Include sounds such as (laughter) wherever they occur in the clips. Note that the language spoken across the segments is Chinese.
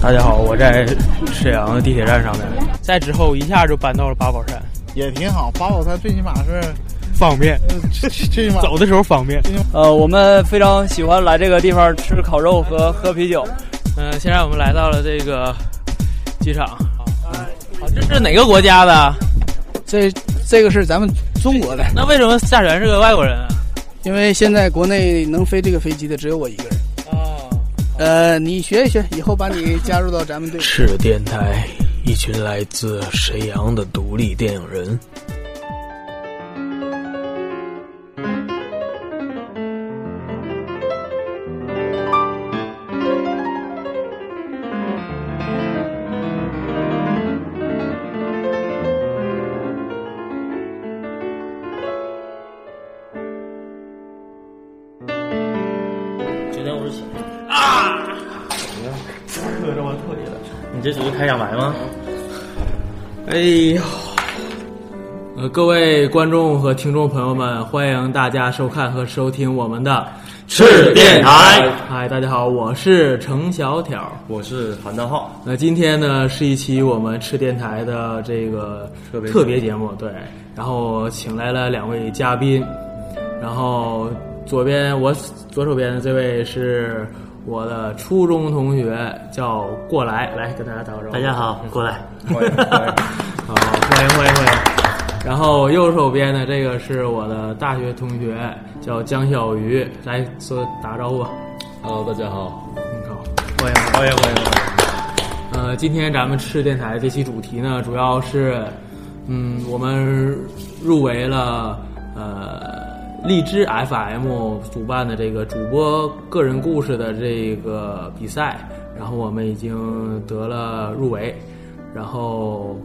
大家好，我在沈阳的地铁站上面，再之后一下就搬到了八宝山，也挺好。八宝山最起码是方便，最起码走的时候方便。呃，我们非常喜欢来这个地方吃烤肉和喝啤酒。嗯、现在我们来到了这个机场。好，这是哪个国家的？这这个是咱们中国的，那为什么驾驶员是个外国人啊？因为现在国内能飞这个飞机的只有我一个人。呃，你学一学，以后把你加入到咱们队。赤电台，一群来自沈阳的独立电影人。九点五十七，磕着我腿了。你这属于开场白吗？哎呦！呃，各位观众和听众朋友们，欢迎大家收看和收听我们的赤电台。嗨，大家好，我是程小挑。我是韩大浩。那今天呢是一期我们赤电台的这个特别特别节目，对。然后请来了两位嘉宾，然后左边我左手边的这位是我的初中同学，叫过来，来跟大家打个招呼。大家好，过来。(laughs) 好，欢迎欢迎欢迎。然后右手边的这个是我的大学同学，叫江小鱼，来说打个招呼吧。Hello，大家好。你，好，欢迎欢迎欢迎。呃，今天咱们吃电台这期主题呢，主要是，嗯，我们入围了呃荔枝 FM 主办的这个主播个人故事的这个比赛，然后我们已经得了入围，然后。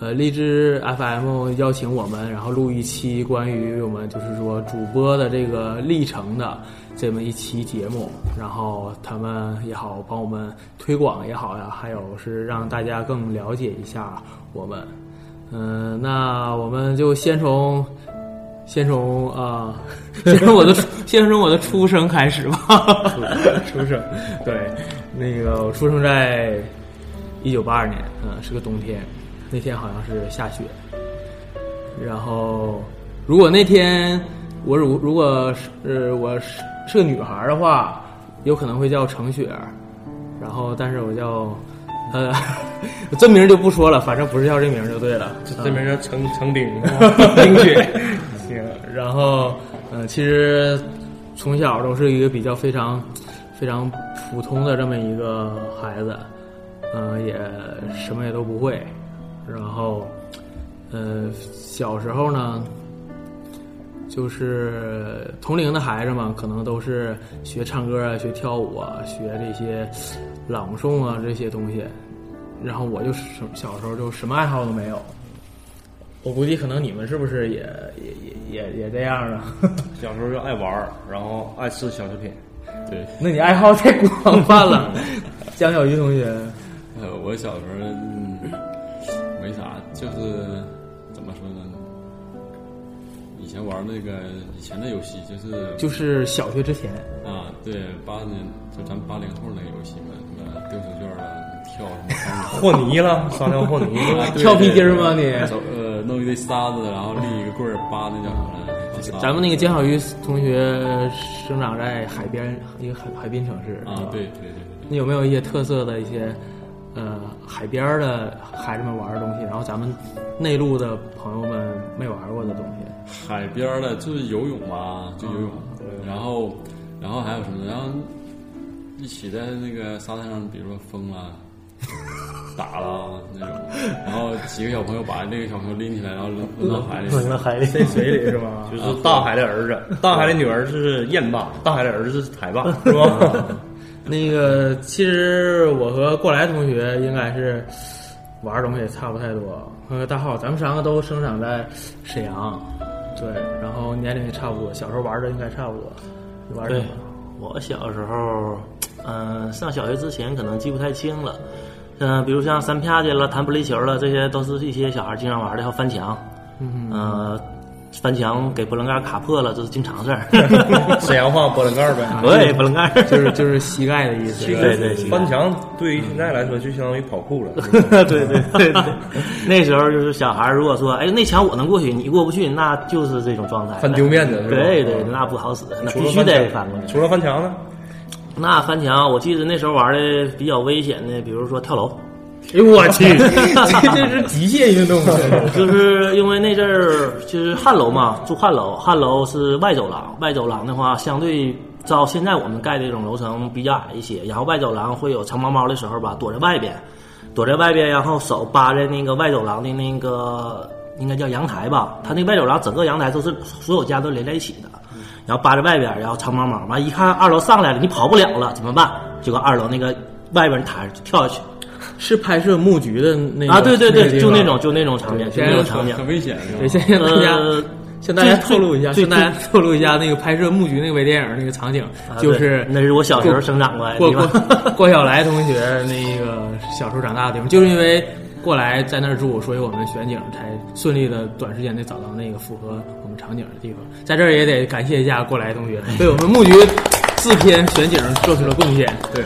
呃，荔枝 FM 邀请我们，然后录一期关于我们就是说主播的这个历程的这么一期节目，然后他们也好帮我们推广也好呀，还有是让大家更了解一下我们。嗯、那我们就先从先从啊、先从我的先从我的 (laughs) 出生开始吧。出生，对，那个我出生在一九八二年，嗯，是个冬天。那天好像是下雪，然后如果那天我如如果是呃我是是个女孩儿的话，有可能会叫程雪，然后但是我叫呃 (laughs) 真名就不说了，反正不是叫这名儿就对了，(laughs) 这名叫程程鼎。冰雪。然后呃其实从小都是一个比较非常非常普通的这么一个孩子，嗯、也什么也都不会。然后，呃，小时候呢，就是同龄的孩子嘛，可能都是学唱歌啊、学跳舞啊、学这些朗诵啊这些东西。然后我就什小时候就什么爱好都没有。我估计可能你们是不是也也也也也这样啊？(laughs) 小时候就爱玩儿，然后爱吃小食品。对，那你爱好太广泛了。(laughs) 江小鱼同学，呃，我小时候嗯没啥，就是怎么说呢？以前玩那个以前的游戏，就是就是小学之前，啊，对，八年就咱八零后那个游戏嘛，什么丢手绢啊，跳什么和泥了，撒尿和泥。跳皮筋儿吗你弄一堆沙子，然后立一个棍儿，扒那叫什么来着？咱们那个江小鱼同学生长在海边一个海海滨城市啊，对对对对那有没有一些特色的一些呃海边儿的孩子们玩的东西，然后咱们内陆的朋友们没玩过的东西？海边儿的就是游泳嘛，就游泳，然后然后还有什么？然后一起在那个沙滩上，比如说疯了。(laughs) 打了那种，然后几个小朋友把那个小朋友拎起来，然后扔扔到海里，扔到海里，在水里是吗？就是大海的儿子，大海的女儿是燕爸，大海的儿子是海爸，是吧？(laughs) 那个，其实我和过来同学应该是玩的东西也差不太多。和大浩，咱们三个都生长在沈阳，对，然后年龄也差不多，小时候玩的应该差不多。你玩什么？，我小时候，嗯、上小学之前可能记不太清了。嗯、比如像三啪去了、弹玻璃球了，这些都是一些小孩经常玩的，还有翻墙。嗯呃，翻墙给波棱盖卡破了，这是经常事儿。(laughs) 沈阳话波棱盖呗。对，波棱盖就是就是膝盖的意思。对对，翻墙对于现在来说就相当于跑酷了。(laughs) 对对对对，那时候就是小孩如果说哎那墙我能过去，你过不去，那就是这种状态，翻丢面子。对对，那不好使，那必须得翻过去。除了翻墙呢？那翻墙，我记得那时候玩的比较危险的，比如说跳楼。哎呦我去，(laughs) 这这是极限运动，(laughs) 就是因为那阵儿就是汉楼嘛，住汉楼，汉楼是外走廊，外走廊的话，相对照现在我们盖的这种楼层比较矮一些，然后外走廊会有藏猫猫的时候吧，躲在外边，躲在外边，然后手扒在那个外走廊的那个应该叫阳台吧，它那外走廊整个阳台都是所有家都连在一起的，然后扒着外边，然后藏猫猫，完一看二楼上来了，你跑不了了，怎么办？就搁二楼那个外边台就跳下去。是拍摄木局的那啊，对对对，就那种就那种场景，就那种场景，很危险。对，先向大家向大家透露一下，向大家透露一下那个拍摄木局那个微电影那个场景，就是那是我小时候生长过的地方。郭小来同学那个小时候长大的地方，就是因为过来在那儿住，所以我们选景才顺利的短时间内找到那个符合我们场景的地方。在这儿也得感谢一下过来同学，(laughs) 对我们木局制片选景做出了贡献。对。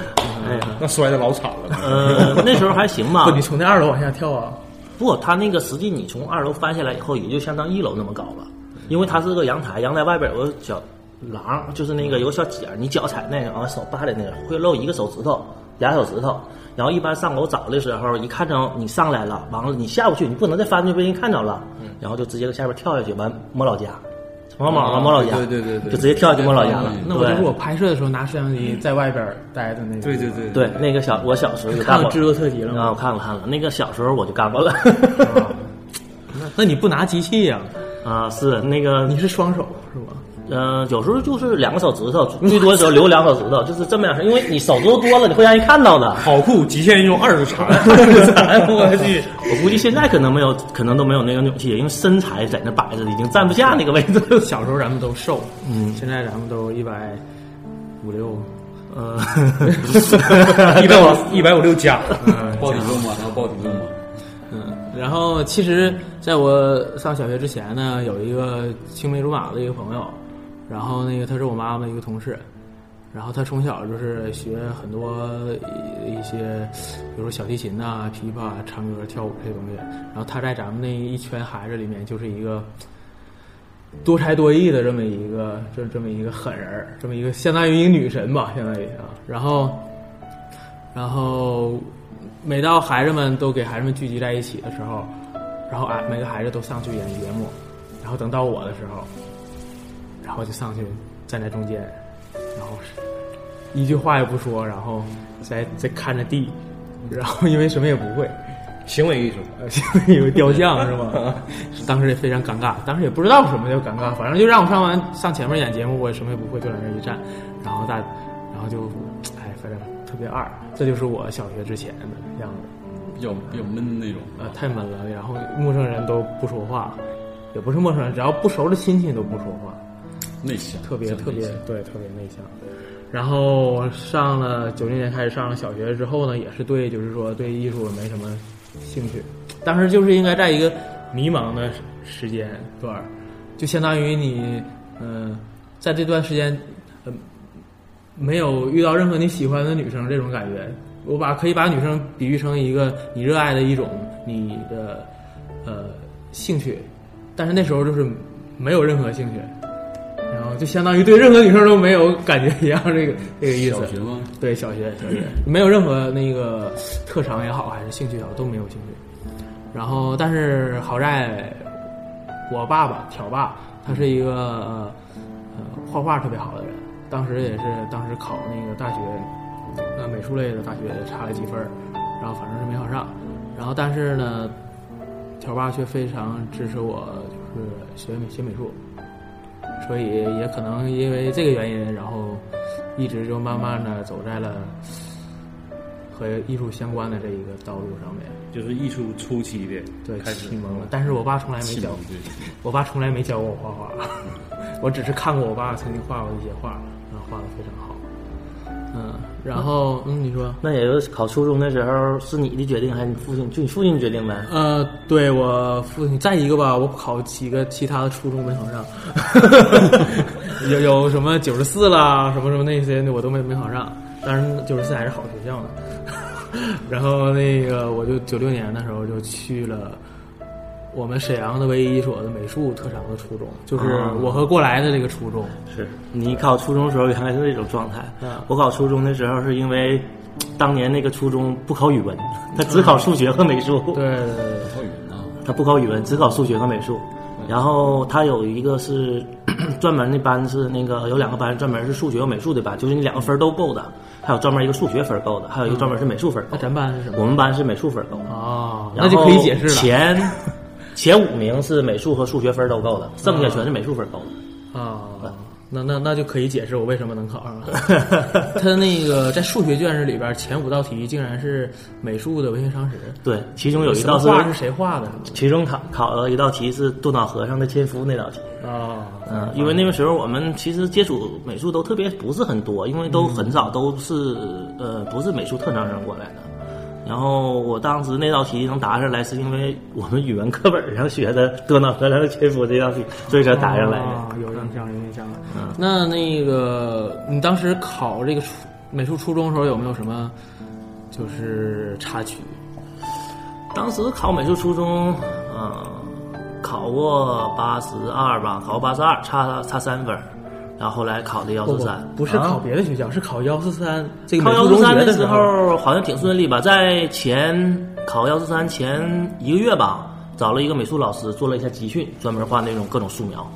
哎，那摔的老惨了。呃，那时候还行吧。(laughs) 不，你从那二楼往下跳啊？(laughs) 不，他那个实际你从二楼翻下来以后，也就相当一楼那么高了。因为它是个阳台，阳台外边有个小廊，就是那个有个小尖儿，你脚踩那个，完手扒的那个，会露一个手指头，俩手指头。然后一般上楼找的时候，一看着你上来了，完了你下不去，你不能再翻去被人看着了，然后就直接搁下边跳下去，完摸老家。毛毛啊，摸老家，对对对对，就直接跳下去摸老家了。那我就是我拍摄的时候拿摄像机在外边待的那个。对对对对，那个小我小时候就干过制作特辑了啊，我看了看了，那个小时候我就干过了。那那你不拿机器呀？啊，是那个你是双手是吧？嗯，有时候就是两个手指头，最多的时候留两手指头，就是这么样式。因为你手指头多了，你会让人看到的。跑酷，极限运动二十残，我去！我估计现在可能没有，可能都没有那个勇气，因为身材在那摆着，已经站不下那个位置。(laughs) 小时候咱们都瘦，嗯，现在咱们都一百五六，呃，(laughs) 一百五一百五六加，报体重吗？然后报体重吗？嗯，然后其实在我上小学之前呢，有一个青梅竹马的一个朋友。然后那个他是我妈妈一个同事，然后他从小就是学很多一些，比如说小提琴呐、琵琶、唱歌、跳舞这些东西。然后他在咱们那一圈孩子里面就是一个多才多艺的这么一个这这么一个狠人，这么一个相当于一个女神吧，相当于啊。然后，然后每到孩子们都给孩子们聚集在一起的时候，然后啊每个孩子都上去演节目，然后等到我的时候。然后就上去站在中间，然后一句话也不说，然后在在看着地，然后因为什么也不会，行为艺术，行为艺术雕像是吗？(laughs) 当时也非常尴尬，当时也不知道什么叫尴尬，反正就让我上完上前面演节目，我也什么也不会，就在那一站，然后大，然后就哎，反正特别二，这就是我小学之前的样子，比较比较闷那种，呃，太闷了，然后陌生人都不说话，也不是陌生人，只要不熟的亲戚都不说话。内向，特别特别对，特别内向。然后上了九零年开始上了小学之后呢，也是对，就是说对艺术没什么兴趣。当时就是应该在一个迷茫的时间段，就相当于你，嗯，在这段时间，嗯，没有遇到任何你喜欢的女生这种感觉。我把可以把女生比喻成一个你热爱的一种你的呃兴趣，但是那时候就是没有任何兴趣。就相当于对任何女生都没有感觉一样，这个这个意思。小学吗？对，小学，小学 (laughs) 没有任何那个特长也好，还是兴趣也好，都没有兴趣。然后，但是好在，我爸爸挑爸，他是一个呃画画特别好的人。当时也是当时考那个大学，那美术类的大学差了几分，然后反正是没考上。然后但是呢，条爸却非常支持我，就是学美学美术。所以也可能因为这个原因，然后一直就慢慢的走在了和艺术相关的这一个道路上面，就是艺术初期的对开始启蒙了。但是我爸从来没教，我爸从来没教过我画画，(laughs) 我只是看过我爸曾经画过一些画，然后画的非常好。嗯，然后嗯，你说。那也就是考初中的时候是你的决定还是你父亲？就你父亲决定呗？呃，对我父亲，再一个吧，我考几个其他的初中没考上，(laughs) 有有什么九十四啦，什么什么那些的我都没没考上，但是九十四还是好学校呢。(laughs) 然后那个我就九六年的时候就去了我们沈阳的唯一一所的美术特长的初中，就是啊我和过来的这个初中。是你考初中的时候原来是这种状态嗯，我考初中的时候是因为当年那个初中不考语文，他只考数学和美术。对对对对，靠语文啊，他不考语文，只考数学和美术。然后他有一个是 (coughs) 专门的班，是那个有两个班专门是数学和美术的班，就是你两个分儿都够的。还有专门一个数学分儿够的，还有一个专门是美术分儿够的。那咱班是什么？我们班是美术分儿够的。哦，那就可以解释了。前前五名是美术和数学分儿都够的，剩下全是美术分儿够的。啊，那那那就可以解释我为什么能考上了。(laughs) 他那个在数学卷子里边前五道题竟然是美术的文学常识，对，其中有一道是画是谁画的？其中考考了一道题是多瑙河上的纤夫那道题。啊，嗯，因为那个时候我们其实接触美术都特别不是很多，因为都很少都是呃不是美术特长生过来的。然后我当时那道题能答上来，是因为我们语文课本上学的多瑙河上的纤夫这道题，所以才答上来的。啊有印象，有印象。那那个你当时考这个初美术初中的时候有没有什么就是插曲？当时考美术初中，呃，考过八十二吧，考过八十二，差差三分儿。然后后来考的幺四三，不是考别的学校，是考幺四三这个考幺四三的时时候好像挺顺利吧，在前考幺四三前一个月吧，找了一个美术老师做了一下集训，专门画那种各种素描，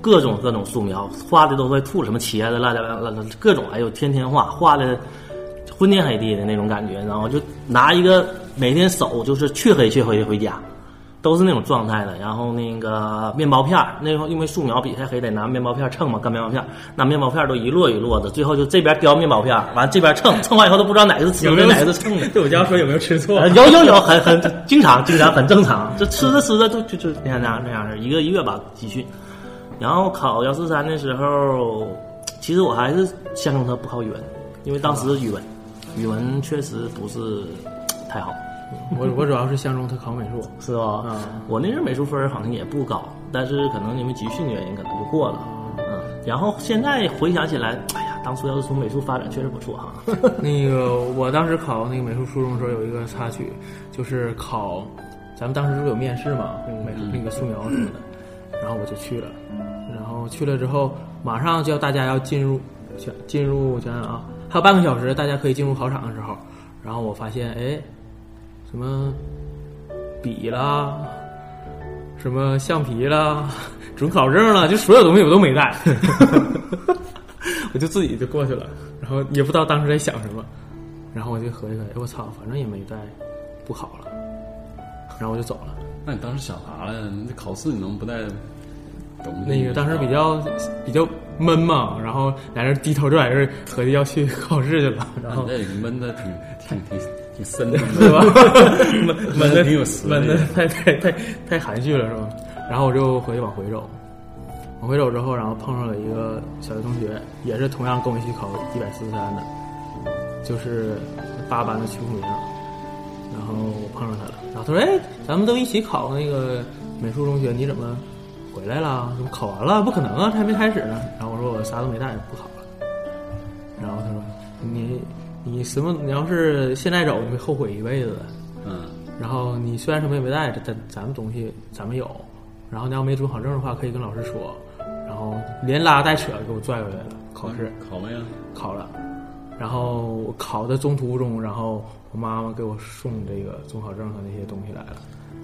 各种各种素描，画的都快吐了，什么茄子、辣椒、辣椒，各种，哎呦，天天画，画的昏天黑地的那种感觉，然后就拿一个每天手就是黢黑黢黑的回家。都是那种状态的，然后那个面包片儿，那时候因为素描比太黑，得拿面包片儿称嘛，干面包片儿，拿面包片儿都一摞一摞的，最后就这边叼面包片儿，完这边称，称完以后都不知道哪个是吃的，哪个是称的。对我家说有没有吃错？有有有，很很经常经常很正常，就吃着吃着就就就那样那样那样的，一个一个吧集训。然后考幺四三的时候，其实我还是相中他不考语文，因为当时语文语文确实不是太好。我我主要是相中他考美术。是吧？嗯我那阵美术分儿好像也不高，但是可能因为集训的原因，可能就过了。嗯，然后现在回想起来，哎呀，当初要是从美术发展确实不错哈。(laughs) 那个我当时考那个美术初中的时候有一个插曲，就是考咱们当时不是有面试嘛，美术那个素描什么的，然后我就去了，然后去了之后马上就要大家要进入想进入想想啊，还有半个小时大家可以进入考场的时候，然后我发现哎，什么笔啦。什么橡皮啦、(laughs) 准考证啦，就所有东西我都没带，(laughs) 我就自己就过去了，然后也不知道当时在想什么，然后我就合计合计，哎我操，反正也没带，不考了，然后我就走了。那你当时想啥了？那考试你能不带东西？那个当时比较比较闷嘛，然后在那低头就在这合计要去 (laughs) 考试去了，然后那你闷的挺挺挺挺深的，是吧？(laughs) 闷闷的挺有实力闷的太太太太含蓄了是吧？然后我就回去往回走，往回走之后，然后碰上了一个小学同学，也是同样跟我一起考一百四十三的，就是八班的曲阜明。然后我碰上他了，然后他说：“哎，咱们都一起考那个美术中学，你怎么回来了？怎么考完了？不可能啊，还没开始呢。”然后我说：“我啥都没带，不考了。”你什么？你要是现在走，你会后悔一辈子的。嗯，然后你虽然什么也没带，但咱们东西咱们有。然后你要没准考证的话，可以跟老师说。然后连拉带扯给我拽回来了，考试考没有？考了。然后我考的中途中，然后我妈妈给我送这个准考证和那些东西来了。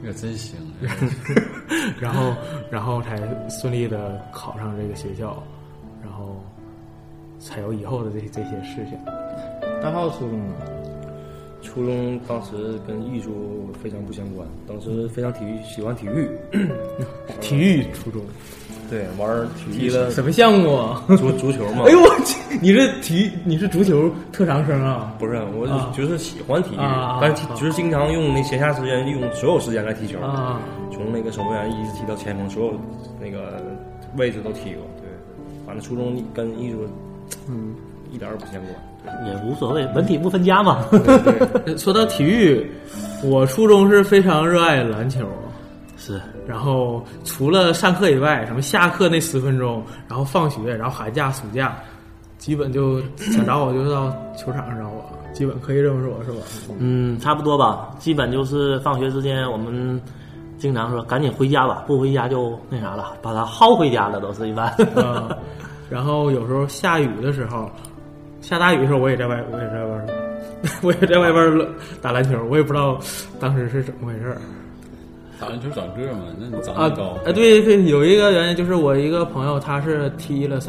这真行，(laughs) 然后，然后才顺利的考上这个学校，然后才有以后的这这些事情。大炮初中？初中当时跟艺术非常不相关，当时非常体育喜欢体育，(laughs) 体育初中对，玩体育了什么项目啊？足足球嘛。(laughs) 哎呦我去！你是体你是足球特长生啊？不是，我啊就是喜欢体育，啊但是啊就是经常用那闲暇时间用所有时间来踢球，啊，从那个守门员一直踢到前锋，所有那个位置都踢过。对，反正初中跟艺术嗯，一点儿也不相关。也无所谓，文体不分家嘛。呃 (laughs) 说到体育，我初中是非常热爱篮球，是，然后除了上课以外，什么下课那十分钟，然后放学，然后寒假、暑假，基本就想找我就到球场上找我，基本可以这么说，是吧？嗯，差不多吧。基本就是放学之间，我们经常说赶紧回家吧，不回家就那啥了，把他薅回家了，都是一般。嗯，然后有时候下雨的时候，下大雨的时候，我也在外，我也在外边，(laughs) 我也在外边打篮球，我也不知道当时是怎么回事儿打篮球长个儿嘛，那你长啊得高。啊，对对，有一个原因就是我一个朋友他是踢了三。